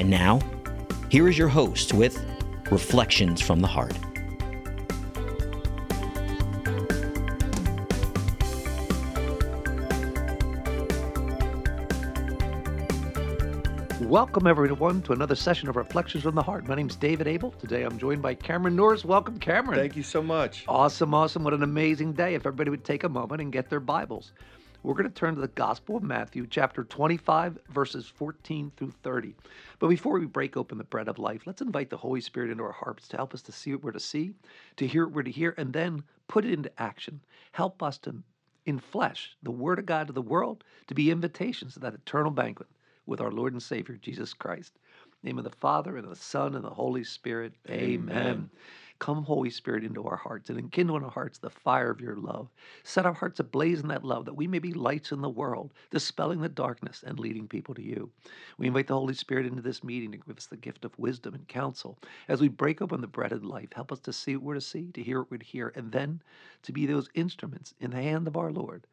And now, here is your host with Reflections from the Heart. Welcome, everyone, to another session of Reflections from the Heart. My name's David Abel. Today I'm joined by Cameron Norris. Welcome, Cameron. Thank you so much. Awesome, awesome. What an amazing day. If everybody would take a moment and get their Bibles. We're going to turn to the Gospel of Matthew, chapter 25, verses 14 through 30. But before we break open the bread of life, let's invite the Holy Spirit into our hearts to help us to see what we're to see, to hear what we're to hear, and then put it into action. Help us to, in flesh, the Word of God to the world, to be invitations to that eternal banquet with our Lord and Savior, Jesus Christ. name of the Father, and of the Son, and the Holy Spirit. Amen. Amen. Come, Holy Spirit, into our hearts and enkindle in our hearts the fire of your love. Set our hearts ablaze in that love that we may be lights in the world, dispelling the darkness and leading people to you. We invite the Holy Spirit into this meeting to give us the gift of wisdom and counsel. As we break open the bread of life, help us to see what we're to see, to hear what we're to hear, and then to be those instruments in the hand of our Lord,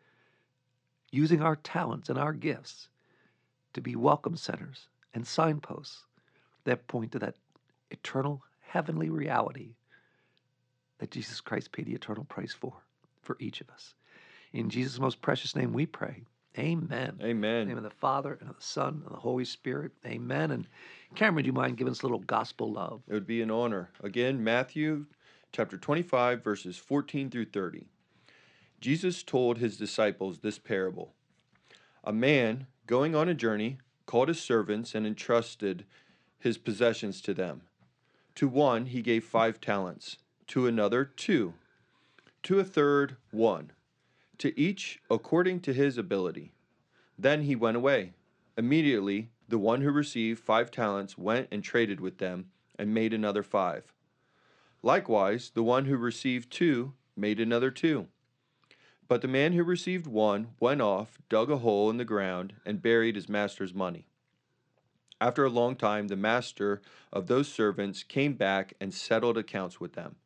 using our talents and our gifts to be welcome centers and signposts that point to that eternal heavenly reality that Jesus Christ paid the eternal price for, for each of us. In Jesus' most precious name we pray. Amen. Amen. In the name of the Father and of the Son and the Holy Spirit. Amen. And Cameron, do you mind giving us a little gospel love? It would be an honor. Again, Matthew chapter 25, verses 14 through 30. Jesus told his disciples this parable A man going on a journey called his servants and entrusted his possessions to them. To one he gave five talents to another two, to a third one, to each according to his ability. Then he went away. Immediately, the one who received five talents went and traded with them and made another five. Likewise, the one who received two made another two. But the man who received one went off, dug a hole in the ground, and buried his master's money. After a long time, the master of those servants came back and settled accounts with them.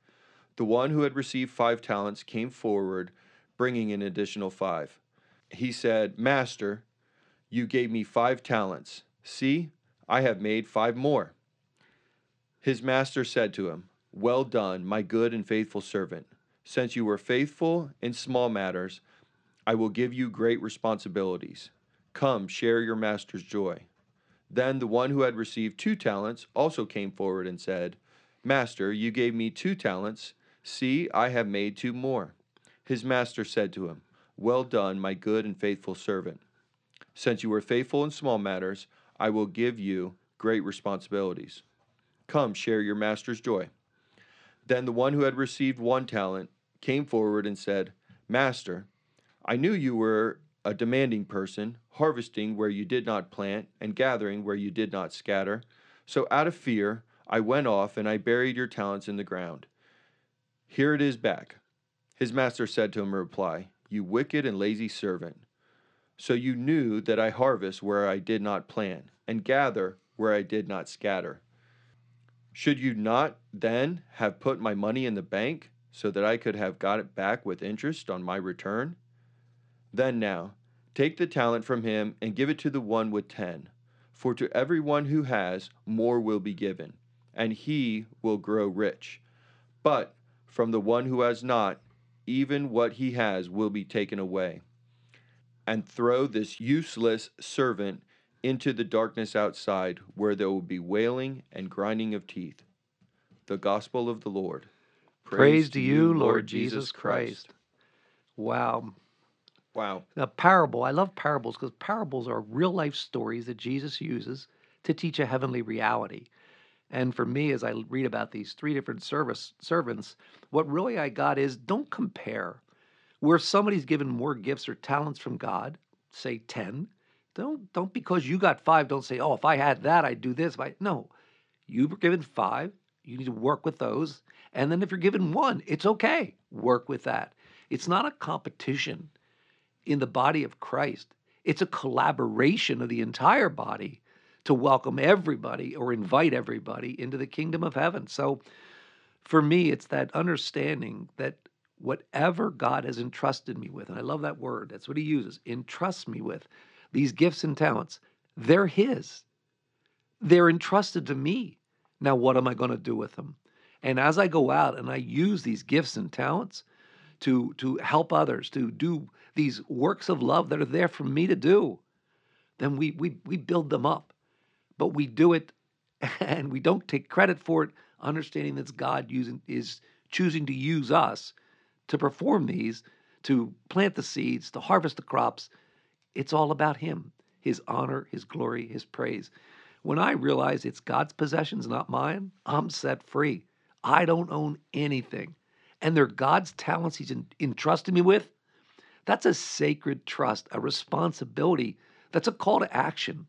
The one who had received five talents came forward, bringing an additional five. He said, Master, you gave me five talents. See, I have made five more. His master said to him, Well done, my good and faithful servant. Since you were faithful in small matters, I will give you great responsibilities. Come, share your master's joy. Then the one who had received two talents also came forward and said, Master, you gave me two talents. See, I have made two more. His master said to him, Well done, my good and faithful servant. Since you were faithful in small matters, I will give you great responsibilities. Come, share your master's joy. Then the one who had received one talent came forward and said, Master, I knew you were a demanding person, harvesting where you did not plant, and gathering where you did not scatter. So out of fear, I went off and I buried your talents in the ground. Here it is back. His master said to him in reply, You wicked and lazy servant. So you knew that I harvest where I did not plant, and gather where I did not scatter. Should you not then have put my money in the bank, so that I could have got it back with interest on my return? Then now, take the talent from him and give it to the one with ten. For to every one who has, more will be given, and he will grow rich. But from the one who has not, even what he has will be taken away. And throw this useless servant into the darkness outside, where there will be wailing and grinding of teeth. The Gospel of the Lord. Praise, Praise to you, Lord Jesus Christ. Christ. Wow. Wow. A parable. I love parables because parables are real life stories that Jesus uses to teach a heavenly reality. And for me, as I read about these three different service servants, what really I got is don't compare. Where somebody's given more gifts or talents from God, say 10, Don't don't because you got five, don't say, oh, if I had that, I'd do this. I, no, you were given five. You need to work with those. And then if you're given one, it's okay. Work with that. It's not a competition in the body of Christ. It's a collaboration of the entire body to welcome everybody or invite everybody into the kingdom of heaven. So for me, it's that understanding that whatever God has entrusted me with, and I love that word, that's what he uses, entrust me with, these gifts and talents, they're his. They're entrusted to me. Now, what am I going to do with them? And as I go out and I use these gifts and talents to, to help others, to do these works of love that are there for me to do, then we, we, we build them up. But we do it and we don't take credit for it, understanding that God using, is choosing to use us to perform these, to plant the seeds, to harvest the crops. It's all about Him, His honor, His glory, His praise. When I realize it's God's possessions, not mine, I'm set free. I don't own anything. And they're God's talents He's entrusted me with. That's a sacred trust, a responsibility. That's a call to action.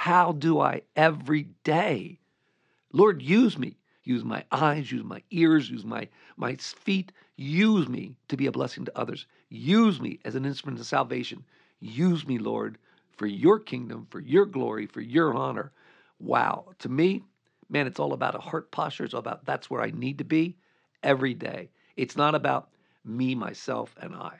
How do I every day? Lord, use me. Use my eyes, use my ears, use my, my feet. Use me to be a blessing to others. Use me as an instrument of salvation. Use me, Lord, for your kingdom, for your glory, for your honor. Wow. To me, man, it's all about a heart posture. It's all about that's where I need to be every day. It's not about me, myself, and I.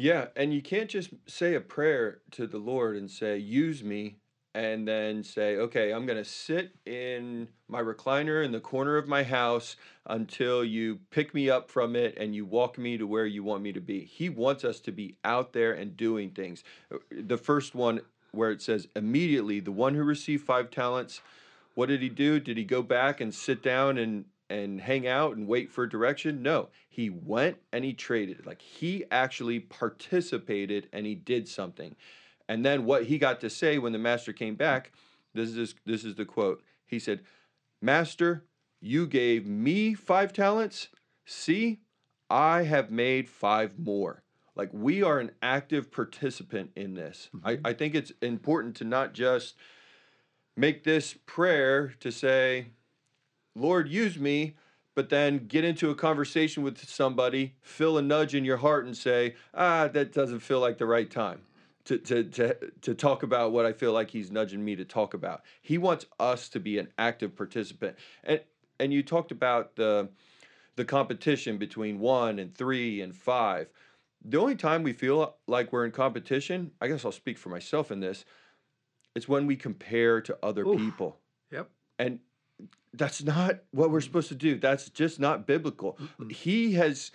Yeah, and you can't just say a prayer to the Lord and say, use me, and then say, okay, I'm going to sit in my recliner in the corner of my house until you pick me up from it and you walk me to where you want me to be. He wants us to be out there and doing things. Uh, the first one, where it says, immediately, the one who received five talents what did he do? Did he go back and sit down and and hang out and wait for direction? No, he went and he traded. Like he actually participated and he did something. And then what he got to say when the master came back, this is this is the quote. He said, "Master, you gave me 5 talents. See, I have made 5 more." Like we are an active participant in this. Mm-hmm. I, I think it's important to not just make this prayer to say, Lord, use me, but then get into a conversation with somebody, feel a nudge in your heart and say, ah, that doesn't feel like the right time to, to, to, to talk about what I feel like he's nudging me to talk about. He wants us to be an active participant. And, and you talked about the, the competition between one and three and five. The only time we feel like we're in competition, I guess I'll speak for myself in this, it's when we compare to other Oof. people. Yep. And that's not what we're supposed to do. That's just not biblical. Mm-mm. He has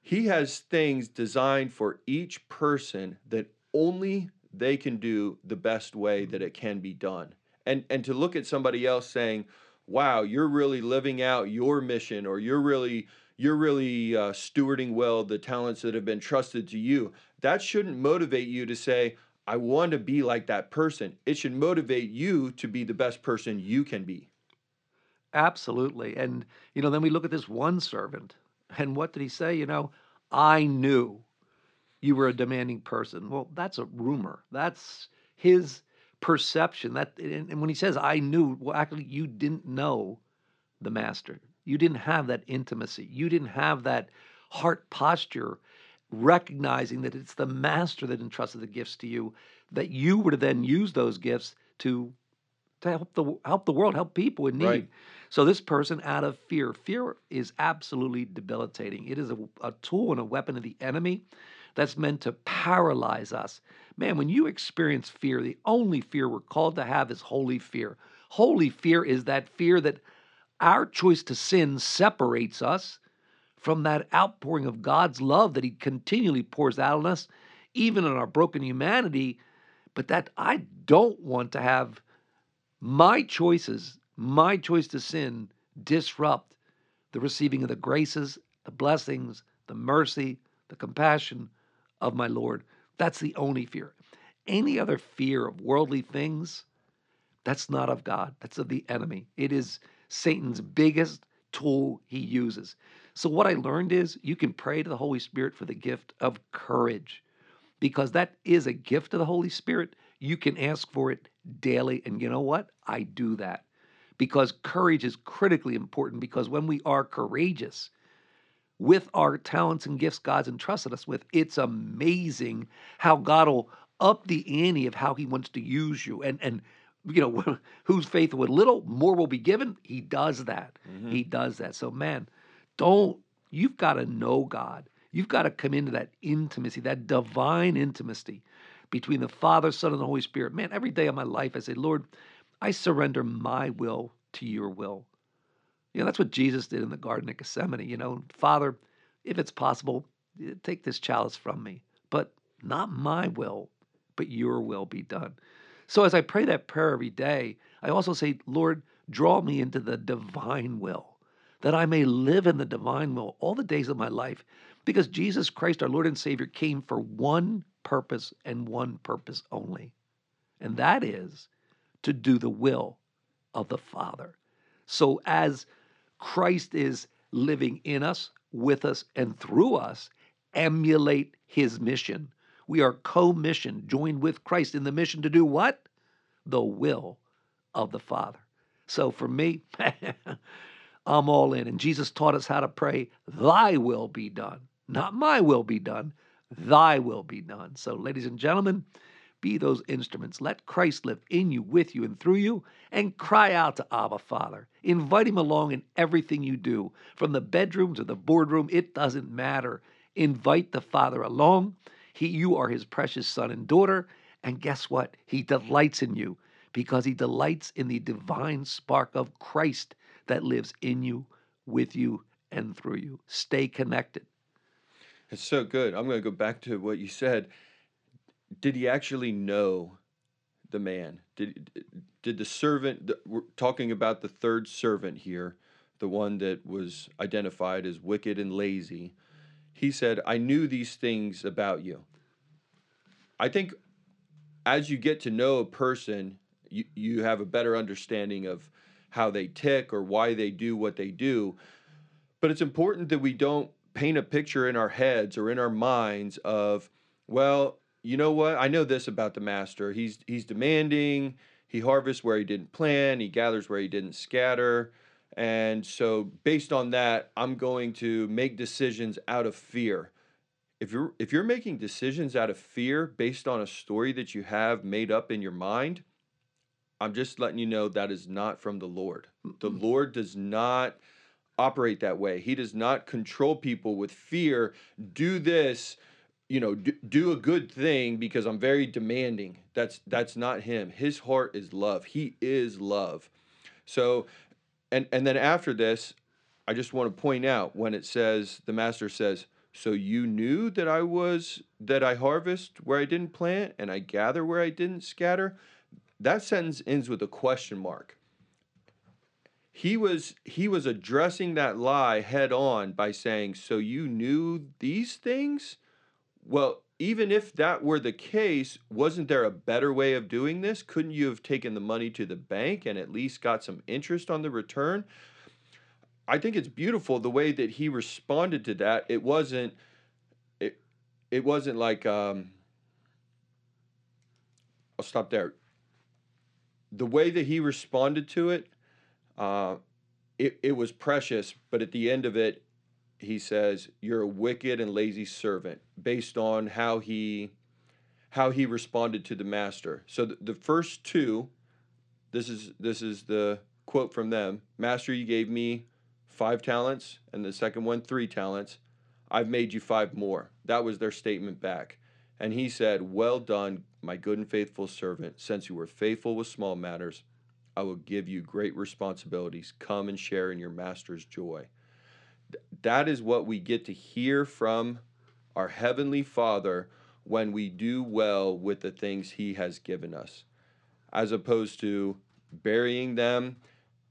he has things designed for each person that only they can do the best way that it can be done. And and to look at somebody else saying, "Wow, you're really living out your mission or you're really you're really uh, stewarding well the talents that have been trusted to you." That shouldn't motivate you to say, I want to be like that person. It should motivate you to be the best person you can be. Absolutely. And, you know, then we look at this one servant, and what did he say? You know, I knew you were a demanding person. Well, that's a rumor. That's his perception. That and when he says I knew, well, actually you didn't know the master. You didn't have that intimacy. You didn't have that heart posture recognizing that it's the master that entrusted the gifts to you, that you were to then use those gifts to to help the help the world, help people in need. Right. So this person, out of fear, fear is absolutely debilitating. It is a, a tool and a weapon of the enemy that's meant to paralyze us. Man, when you experience fear, the only fear we're called to have is holy fear. Holy fear is that fear that our choice to sin separates us from that outpouring of God's love that He continually pours out on us, even in our broken humanity, but that I don't want to have my choices, my choice to sin, disrupt the receiving of the graces, the blessings, the mercy, the compassion of my Lord. That's the only fear. Any other fear of worldly things, that's not of God. That's of the enemy. It is Satan's biggest tool he uses. So, what I learned is you can pray to the Holy Spirit for the gift of courage because that is a gift of the Holy Spirit. You can ask for it daily. And you know what? I do that because courage is critically important because when we are courageous with our talents and gifts God's entrusted us with, it's amazing how God will up the ante of how he wants to use you. And and you know, who's faith with little, more will be given. He does that. Mm-hmm. He does that. So man, don't you've got to know God. You've got to come into that intimacy, that divine intimacy between the Father, Son, and the Holy Spirit. Man, every day of my life I say, Lord, I surrender my will to your will. You know, that's what Jesus did in the Garden of Gethsemane. You know, Father, if it's possible, eh, take this chalice from me, but not my will, but your will be done. So as I pray that prayer every day, I also say, Lord, draw me into the divine will, that I may live in the divine will all the days of my life, because Jesus Christ, our Lord and Savior, came for one purpose and one purpose only, and that is to do the will of the Father. So as Christ is living in us, with us, and through us, emulate his mission. We are co mission, joined with Christ in the mission to do what? The will of the Father. So for me, I'm all in. And Jesus taught us how to pray, Thy will be done. Not my will be done, Thy will be done. So, ladies and gentlemen, be those instruments. Let Christ live in you, with you, and through you, and cry out to Abba Father. Invite Him along in everything you do, from the bedroom to the boardroom, it doesn't matter. Invite the Father along. He, you are His precious son and daughter, and guess what? He delights in you because He delights in the divine spark of Christ that lives in you, with you, and through you. Stay connected. It's so good. I'm going to go back to what you said did he actually know the man? Did did the servant? We're talking about the third servant here, the one that was identified as wicked and lazy. He said, "I knew these things about you." I think as you get to know a person, you, you have a better understanding of how they tick or why they do what they do. But it's important that we don't paint a picture in our heads or in our minds of, well, you know what? I know this about the master. He's he's demanding. He harvests where he didn't plan. He gathers where he didn't scatter. And so, based on that, I'm going to make decisions out of fear. If you're if you're making decisions out of fear based on a story that you have made up in your mind, I'm just letting you know that is not from the Lord. The Lord does not operate that way. He does not control people with fear. Do this you know do, do a good thing because i'm very demanding. That's that's not him. His heart is love. He is love. So and and then after this i just want to point out when it says the master says so you knew that i was that i harvest where i didn't plant and i gather where i didn't scatter? That sentence ends with a question mark. He was he was addressing that lie head on by saying so you knew these things well, even if that were the case, wasn't there a better way of doing this? Couldn't you have taken the money to the bank and at least got some interest on the return? I think it's beautiful the way that he responded to that. It wasn't it it wasn't like um I'll stop there. The way that he responded to it, uh, it, it was precious, but at the end of it, he says, "You're a wicked and lazy servant," based on how he how he responded to the master. So the, the first two, this is this is the quote from them: "Master, you gave me five talents, and the second one three talents. I've made you five more." That was their statement back. And he said, Well done, my good and faithful servant. Since you were faithful with small matters, I will give you great responsibilities. Come and share in your master's joy that is what we get to hear from our Heavenly Father when we do well with the things He has given us, as opposed to burying them,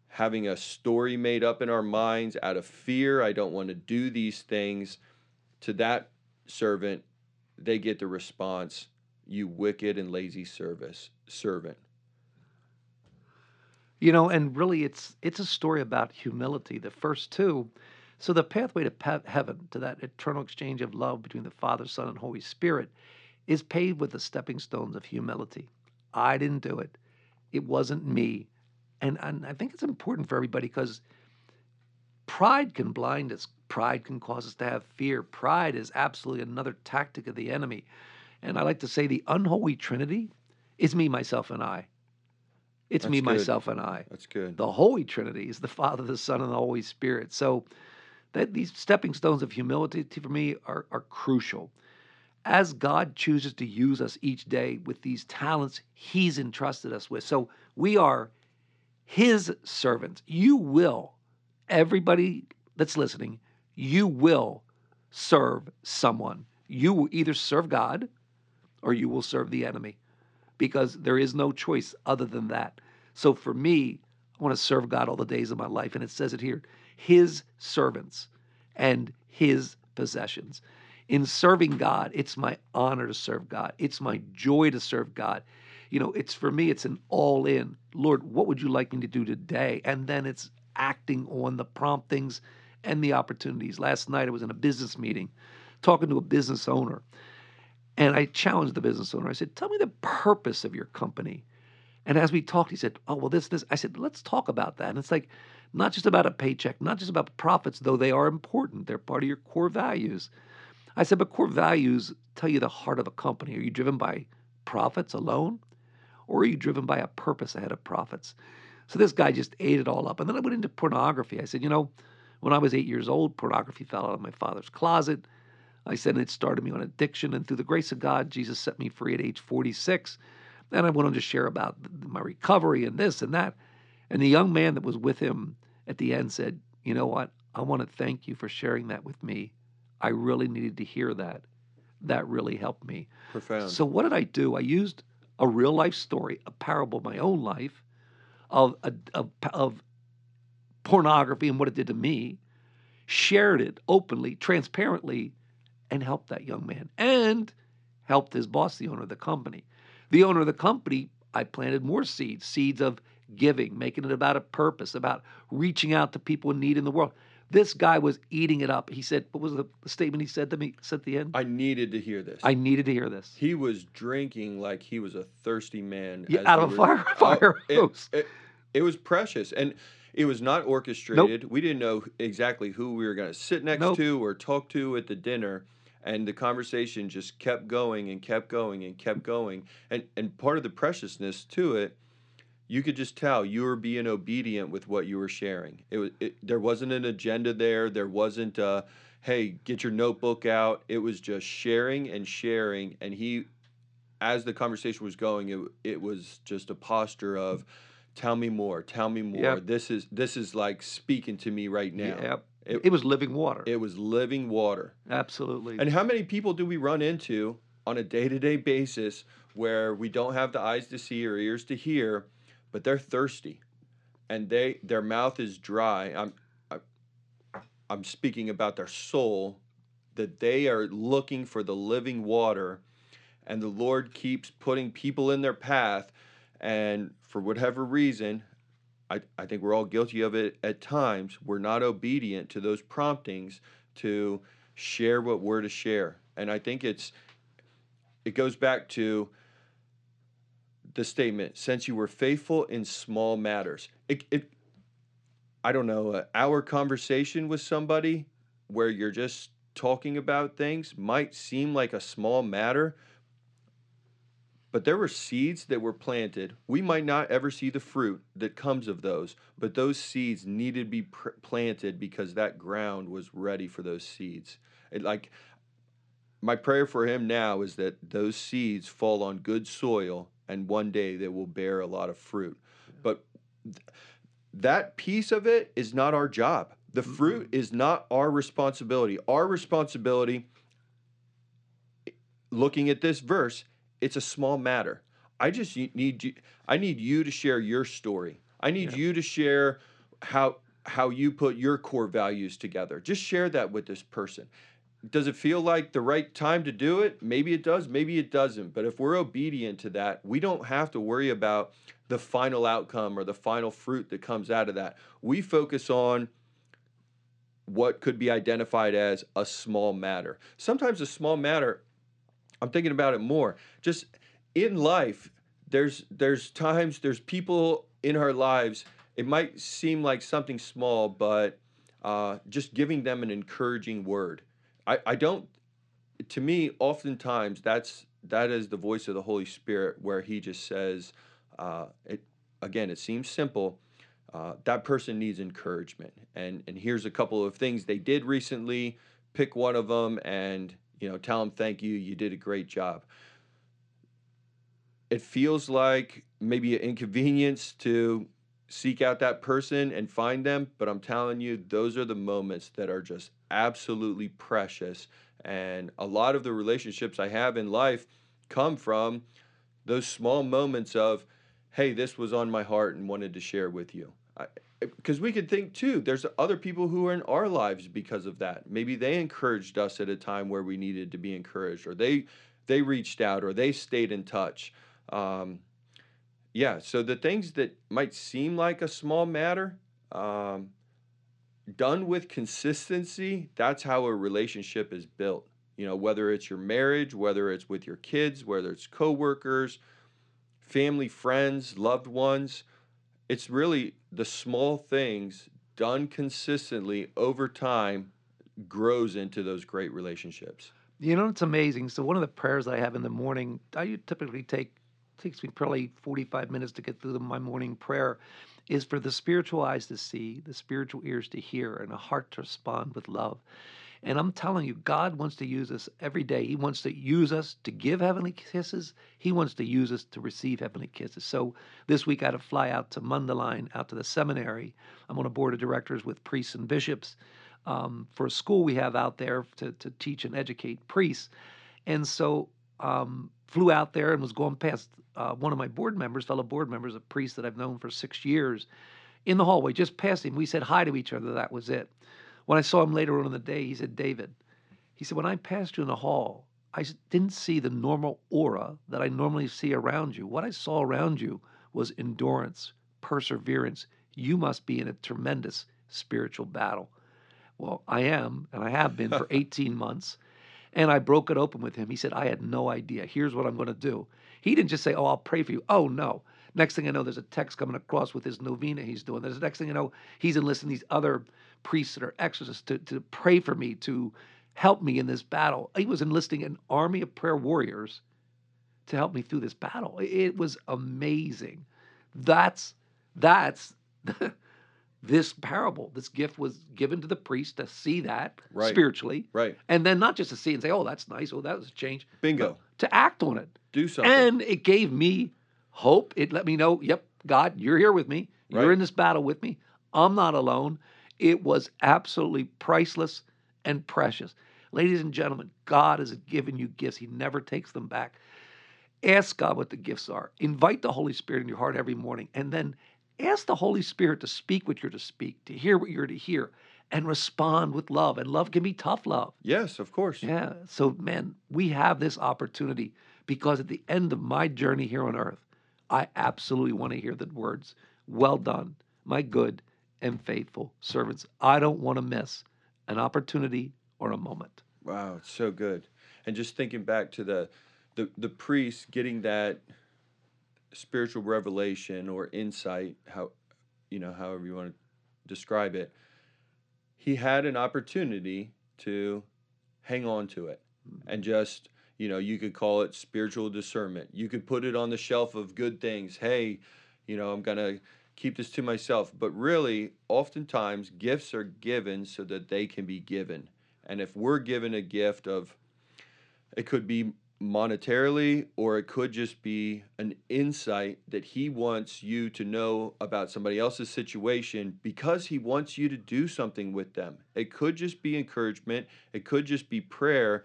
having a story made up in our minds out of fear. I don't want to do these things. To that servant, they get the response, You wicked and lazy service servant. You know, and really it's it's a story about humility. The first two so the pathway to heaven, to that eternal exchange of love between the Father, Son, and Holy Spirit, is paved with the stepping stones of humility. I didn't do it. It wasn't me. And, and I think it's important for everybody because pride can blind us. Pride can cause us to have fear. Pride is absolutely another tactic of the enemy. And I like to say the unholy trinity is me, myself, and I. It's That's me, good. myself, and I. That's good. The Holy Trinity is the Father, the Son, and the Holy Spirit. So that these stepping stones of humility for me are, are crucial. As God chooses to use us each day with these talents He's entrusted us with. So we are His servants. You will, everybody that's listening, you will serve someone. You will either serve God or you will serve the enemy because there is no choice other than that. So for me, I want to serve God all the days of my life. And it says it here His servants and His possessions. In serving God, it's my honor to serve God. It's my joy to serve God. You know, it's for me, it's an all in. Lord, what would you like me to do today? And then it's acting on the promptings and the opportunities. Last night I was in a business meeting talking to a business owner. And I challenged the business owner. I said, Tell me the purpose of your company. And as we talked, he said, Oh, well, this, this. I said, Let's talk about that. And it's like not just about a paycheck, not just about profits, though they are important. They're part of your core values. I said, But core values tell you the heart of a company. Are you driven by profits alone? Or are you driven by a purpose ahead of profits? So this guy just ate it all up. And then I went into pornography. I said, You know, when I was eight years old, pornography fell out of my father's closet. I said it started me on addiction, and through the grace of God, Jesus set me free at age 46. And I went on to share about my recovery and this and that. And the young man that was with him at the end said, You know what? I want to thank you for sharing that with me. I really needed to hear that. That really helped me. Profound. So, what did I do? I used a real life story, a parable of my own life, of, of, of pornography and what it did to me, shared it openly, transparently, and helped that young man and helped his boss, the owner of the company. The owner of the company, I planted more seeds, seeds of giving, making it about a purpose, about reaching out to people in need in the world. This guy was eating it up. He said, "What was the, statement he said to me at the end?" I needed to hear this. I needed to hear this. he was drinking like he was a thirsty man. Yeah, out of a fire- fire it- hose. It, it was precious, and it was not orchestrated. We didn't know exactly who we were going to sit next Nope. to or talk to at the dinner, and the conversation just kept going and kept going and kept going. And and part of the preciousness to it, you could just tell you were being obedient with what you were sharing. It was it, there wasn't an agenda there. There wasn't a hey get your notebook out. It was just sharing and sharing, and he as the conversation was going, it it was just a posture of, "Tell me more, tell me more. Yep. This is this is like speaking to me right now." Yep. It, It was living water. it was living water. Absolutely. And how many people do we run into on a day to day basis where we don't have the eyes to see or ears to hear, but they're thirsty, and they their mouth is dry. I'm I, I'm speaking about their soul, that they are looking for the living water, and the Lord keeps putting people in their path, and for whatever reason. I, I think we're all guilty of it at times. We're not obedient to those promptings to share what we're to share. And I think it's it goes back to the statement, since you were faithful in small matters. It, it I don't know, uh, an hour conversation with somebody where you're just talking about things might seem like a small matter, but there were seeds that were planted. We might not ever see the fruit that comes of those, but those seeds needed to be pr- planted because that ground was ready for those seeds. It, like my prayer for him now is that those seeds fall on good soil and one day they will bear a lot of fruit. But th- that piece of it is not our job. The fruit is not our responsibility. Our responsibility looking at this verse, it's a small matter. I just need you I need you to share your story. I need Yeah. you to share how how you put your core values together. Just share that with this person. Does it feel like the right time to do it? Maybe it does, maybe it doesn't. But if we're obedient to that, we don't have to worry about the final outcome or the final fruit that comes out of that. We focus on what could be identified as a small matter. Sometimes a small matter I'm thinking about it more. Just in life, there's there's times there's people in our lives. It might seem like something small, but uh, just giving them an encouraging word. I, I don't. To me, oftentimes that's that is the voice of the Holy Spirit, where He just says, uh, it again. It seems simple. Uh, that person needs encouragement, and and here's a couple of things they did recently. Pick one of them, and you know, tell them thank you. You did a great job. It feels like maybe an inconvenience to seek out that person and find them, but I'm telling you, those are the moments that are just absolutely precious. And a lot of the relationships I have in life come from those small moments of, hey, this was on my heart and wanted to share with you. Because we could think too, there's other people who are in our lives because of that. Maybe they encouraged us at a time where we needed to be encouraged, or they they reached out, or they stayed in touch. Um, yeah, so the things that might seem like a small matter, um, done with consistency, that's how a relationship is built. You know, whether it's your marriage, whether it's with your kids, whether it's coworkers, family, friends, loved ones, it's really the small things done consistently over time grows into those great relationships. You know, it's amazing. So one of the prayers I have in the morning, I typically take takes me probably 45 minutes to get through my morning prayer is for the spiritual eyes to see, the spiritual ears to hear, and a heart to respond with love. And I'm telling you, God wants to use us every day. He wants to use us to give heavenly kisses. He wants to use us to receive heavenly kisses. So this week I had to fly out to Mundelein, out to the seminary. I'm on a board of directors with priests and bishops um, for a school we have out there to, to teach and educate priests. And so um, flew out there and was going past uh, one of my board members, fellow board members, a priest that I've known for six years, in the hallway, just past him. We said hi to each other. That was it. When I saw him later on in the day, he said, David, he said, when I passed you in the hall, I didn't see the normal aura that I normally see around you. What I saw around you was endurance, perseverance. You must be in a tremendous spiritual battle. Well, I am, and I have been for 18 months. And I broke it open with him. He said, I had no idea. Here's what I'm going to do. He didn't just say, Oh, I'll pray for you. Oh, no. Next thing I know, there's a text coming across with his novena he's doing. There's the next thing I know, he's enlisting these other priests that are exorcists to, to pray for me, to help me in this battle. He was enlisting an army of prayer warriors to help me through this battle. It was amazing. That's that's this parable. This gift was given to the priest to see that Right. spiritually, Right. and then not just to see and say, "Oh, that's nice. Oh, that was a change." Bingo. to act on it, Do something. and it gave me hope. It let me know, "Yep, God, you're here with me. You're Right. in this battle with me. I'm not alone." It was absolutely priceless and precious. Ladies and gentlemen, God has given you gifts. He never takes them back. Ask God what the gifts are. Invite the Holy Spirit in your heart every morning, and then ask the Holy Spirit to speak what you're to speak, to hear what you're to hear, and respond with love. And love can be tough love. yes, of course. Yeah. So, man, we have this opportunity because at the end of my journey here on earth, I absolutely want to hear the words, Well done, my good and faithful servants. I don't want to miss an opportunity or a moment. Wow, it's so good. And just thinking back to the the the priest getting that spiritual revelation or insight, how you know, however you want to describe it, he had an opportunity to hang on to it hmm. and just you know you could call it spiritual discernment. You could put it on the shelf of good things. Hey you know i'm gonna keep this to myself. But really oftentimes gifts are given so that they can be given. And if we're given a gift of it could be monetarily or it could just be an insight that he wants you to know about somebody else's situation because he wants you to do something with them. It could just be encouragement, it could just be prayer,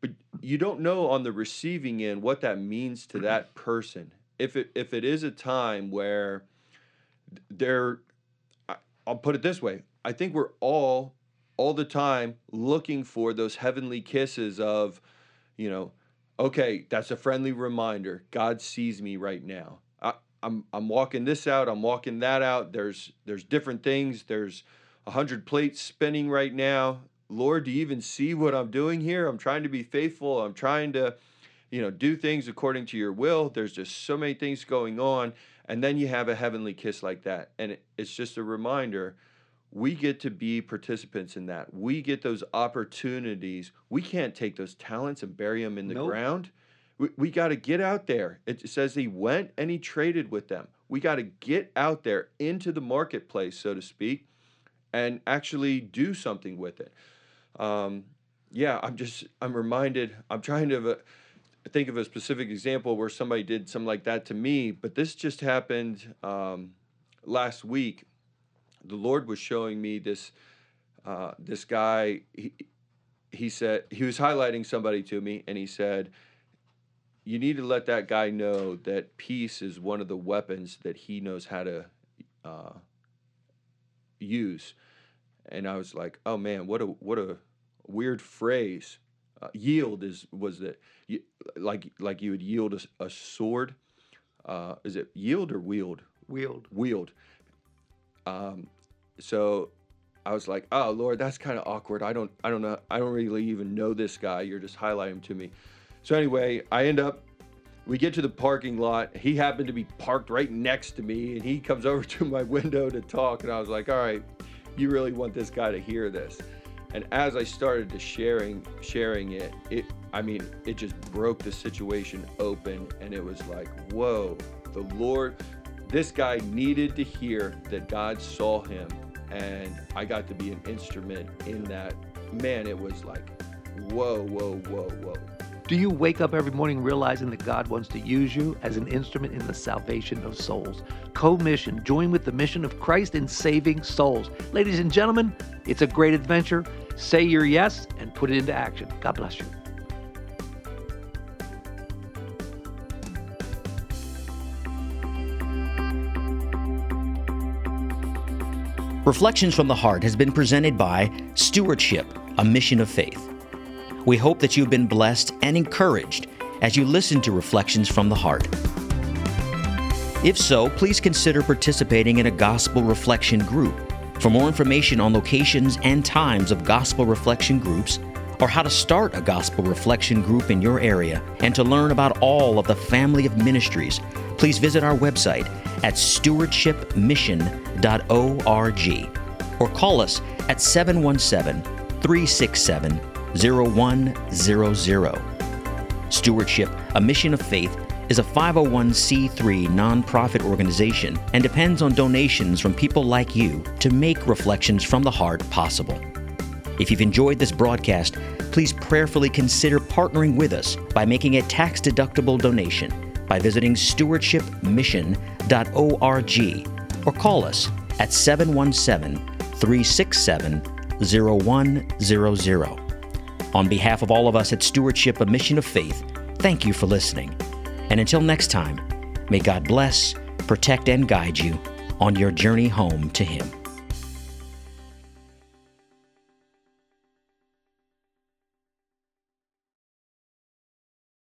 but you don't know on the receiving end what that means to mm-hmm. that person. If it if it is a time where they're I'll put it this way, I think we're all all the time looking for those heavenly kisses of you know, okay, that's a friendly reminder. God sees me right now. I, I'm I'm walking this out. I'm walking that out. There's there's different things. There's a hundred plates spinning right now. Lord, do you even see what I'm doing here? I'm trying to be faithful. I'm trying to, you know, do things according to your will. There's just so many things going on. And then you have a heavenly kiss like that. And it's just a reminder we get to be participants in that. We get those opportunities. We can't take those talents and bury them in the Nope. ground. We, we got to get out there. It says he went and he traded with them. We got to get out there into the marketplace, so to speak, and actually do something with it. Um, yeah, I'm just, I'm reminded, I'm trying to think of a specific example where somebody did something like that to me, but this just happened um, last week. The Lord was showing me this, uh, this guy, he, he said, he was highlighting somebody to me, and he said, you need to let that guy know that peace is one of the weapons that he knows how to uh, use. And I was like, oh man, what a what a weird phrase. Uh, yield is was that you, like like you would yield a sword. Uh, is it yield or wield? Wield. Wield. Um, so I was like, oh Lord, that's kind of awkward. I don't I don't know I don't really even know this guy. You're just highlighting him to me. So anyway, I end up we get to the parking lot. He happened to be parked right next to me, and he comes over to my window to talk. And I was like, "All right, you really want this guy to hear this?" And as I started to sharing sharing it, it I mean, it just broke the situation open, and it was like, "Whoa, the Lord." This guy needed to hear that God saw him, and I got to be an instrument in that. Man, it was like, whoa, whoa, whoa, whoa. Do you wake up every morning realizing that God wants to use you as an instrument in the salvation of souls? Co mission, join with the mission of Christ in saving souls. Ladies and gentlemen, it's a great adventure. Say your yes and put it into action. God bless you. Reflections from the Heart has been presented by Stewardship, a Mission of Faith. We hope that you've been blessed and encouraged as you listen to Reflections from the Heart. If so, please consider participating in a gospel reflection group. For more information on locations and times of gospel reflection groups, or how to start a gospel reflection group in your area, and to learn about all of the family of ministries, please visit our website at stewardshipmission.org or call us at 717 367 0100. Stewardship, a mission of faith, is a 501c3 nonprofit organization and depends on donations from people like you to make Reflections from the Heart possible. If you've enjoyed this broadcast, please prayerfully consider partnering with us by making a tax deductible donation by visiting stewardshipmission.org or call us at 717 367 0100. On behalf of all of us at Stewardship, a Mission of Faith, thank you for listening. And until next time, may God bless, protect, and guide you on your journey home to Him.